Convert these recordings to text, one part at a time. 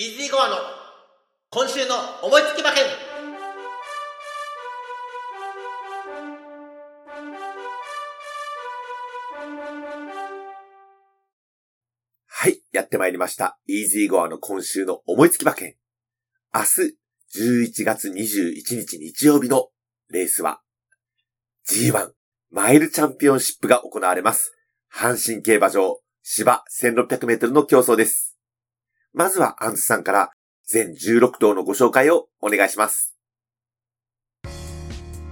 イージーゴアの今週の思いつき馬券はい、やってまいりました。イージーゴアの今週の思いつき馬券。明日、11月21日日曜日のレースは、G1 マイルチャンピオンシップが行われます。阪神競馬場芝1600メートルの競争です。まずはアンズさんから全16頭のご紹介をお願いします。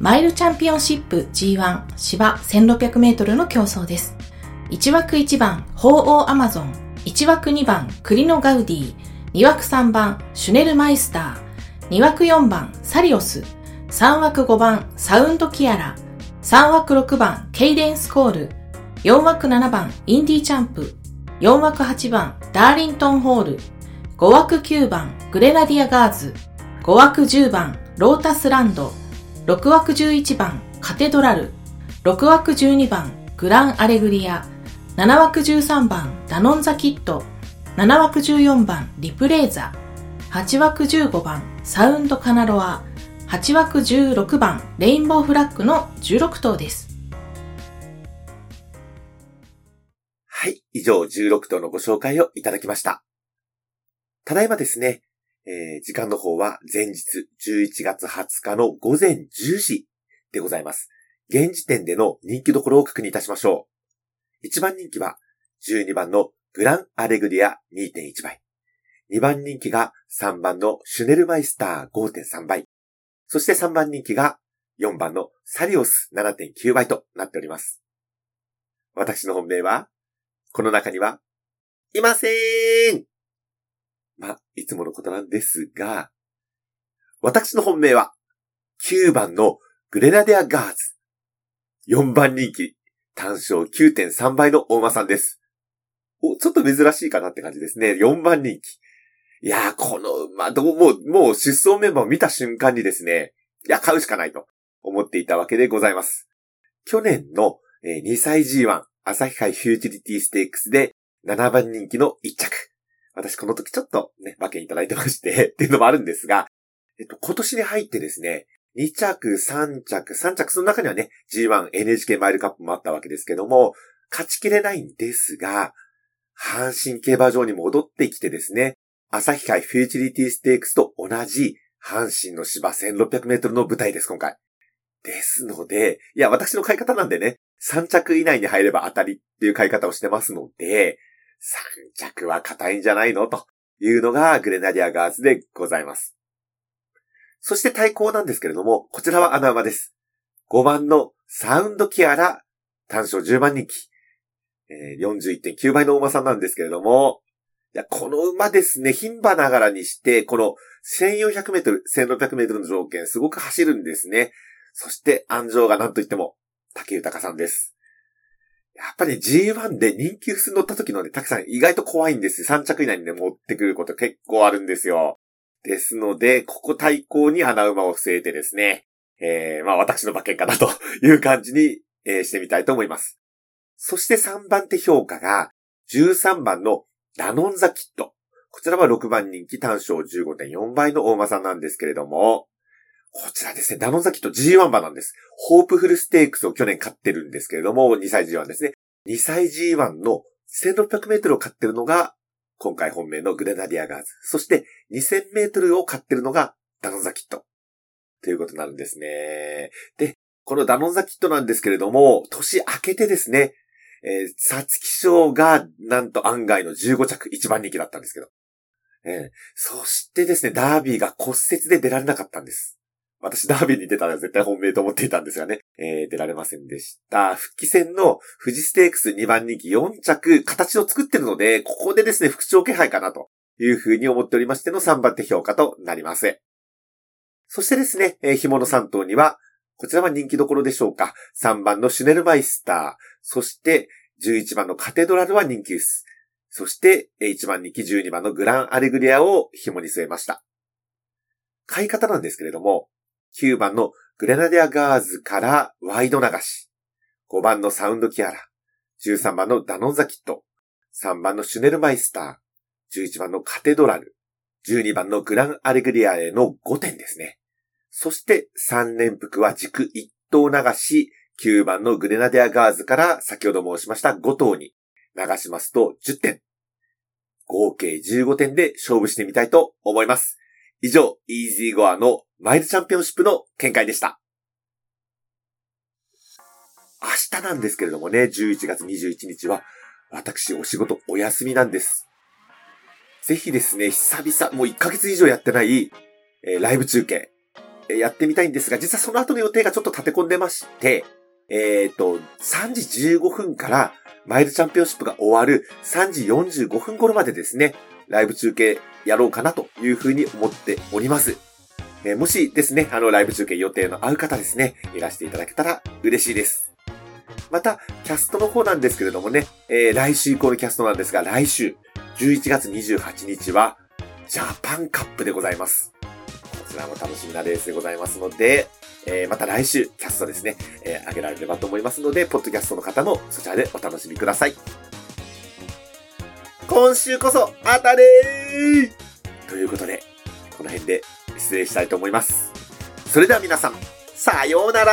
マイルチャンピオンシップ G1 芝1600メートルの競争です。1枠1番、鳳凰アマゾン。1枠2番、クリノガウディ。2枠3番、シュネルマイスター。2枠4番、サリオス。3枠5番、サウンドキアラ。3枠6番、ケイデンスコール。4枠7番、インディーチャンプ。4枠8番、ダーリントンホール。5枠9番、グレナディアガーズ。5枠10番、ロータスランド。6枠11番、カテドラル。6枠12番、グランアレグリア。7枠13番、ダノンザキット。7枠14番、リプレーザ。8枠15番、サウンドカナロア。8枠16番、レインボーフラッグの16頭です。はい、以上16頭のご紹介をいただきました。ただいまですね、えー時間の方は前日11月20日の午前10時でございます。現時点での人気どころを確認いたしましょう。1番人気は12番のグランアレグリア2.1倍。2番人気が3番のシュネルマイスター5.3倍。そして3番人気が4番のサリオス7.9倍となっております。私の本命は、この中には、いませんま、いつものことなんですが、私の本命は、9番のグレナディアガーズ。4番人気、単勝9.3倍の大間さんです。お、ちょっと珍しいかなって感じですね。4番人気。いやー、この馬、どうも、もう出走メンバーを見た瞬間にですね、いや、買うしかないと思っていたわけでございます。去年の、えー2歳 G1 朝日杯フューチュリティステークスで7番人気の1着。私この時ちょっとね、馬券いただいてまして、っていうのもあるんですが、えっと、今年に入ってですね、2着、3着、3着、その中にはね、G1 NHK マイルカップもあったわけですけども、勝ちきれないんですが、阪神競馬場に戻ってきてですね、朝日杯フューチュリティステークスと同じ阪神の芝1600メートルの舞台です、今回。ですので、いや、私の買い方なんでね、3着以内に入れば当たりっていう買い方をしてますので、3着は硬いんじゃないの？というのがグレナディアガーズでございます。そして対抗なんですけれども、こちらは穴馬です。5番のサウンドキアラ単勝10番人気。えー41.9倍の馬さんなんですけれども、いや、この馬ですね、牝馬ながらにして、この1400メートル、1600メートルの条件、すごく走るんですね。そして、安城が何と言っても、竹豊さんです。やっぱり G1 で人気薄に乗った時のね、竹さん意外と怖いんですよ。3着以内にね、持ってくること結構あるんですよ。ですので、ここ対抗に穴馬を据えてですね、えー、まあ私の馬券かなという感じに、えーしてみたいと思います。そして3番手評価が、13番のダノンザキット。こちらは6番人気単勝15.4倍の大間さんなんですけれども、こちらですね、ダノンザキット G1 馬なんです。ホープフルステークスを去年買ってるんですけれども、2歳 G1 ですね。2歳 G1 の1600メートルを買ってるのが、今回本命のグレナディアガーズ。そして2000メートルを買ってるのがダノンザキット。ということなんですね。で、このダノンザキットなんですけれども、年明けてですね、えー、サツキ賞が、なんと案外の15着、1番人気だったんですけど。えーそしてですね、ダービーが骨折で出られなかったんです。私、ダービーに出たら絶対本命と思っていたんですがね、えー出られませんでした。復帰戦の富士ステークス2番人気4着、形を作ってるので、ここでですね、復調気配かなというふうに思っておりましての3番手評価となります。そしてですね、えー、紐の3頭には、こちらは人気どころでしょうか。3番のシュネルマイスター、そして11番のカテドラルは人気薄。そして1番人気12番のグランアレグリアを紐に据えました。買い方なんですけれども、9番のグレナディアガーズからワイド流し。5番のサウンドキアラ。13番のダノンザキット。3番のシュネルマイスター。11番のカテドラル。12番のグランアレグリアへの5点ですね。そして3連複は軸1等流し、9番のグレナディアガーズから先ほど申しました5等に流しますと10点。合計15点で勝負してみたいと思います。以上、イージーゴアのマイルチャンピオンシップの見解でした。明日なんですけれどもね、11月21日は、私お仕事お休みなんです。ぜひですね、久々、もう1ヶ月以上やってない、えー、ライブ中継、えー、やってみたいんですが、実はその後の予定がちょっと立て込んでまして、えっ、ー、と、3時15分からマイルチャンピオンシップが終わる3時45分頃までですね、ライブ中継やろうかなというふうに思っております。え、もしですね、あの、ライブ中継予定の合う方ですね、いらしていただけたら嬉しいです。また、キャストの方なんですけれどもね、えー、来週以降のキャストなんですが、来週、11月28日は、ジャパンカップでございます。こちらも楽しみなレースでございますので、えー、また来週、キャストですね、えー、上げられればと思いますので、ポッドキャストの方もそちらでお楽しみください。今週こそ当たれー影したいと思います。それでは皆さん、さようなら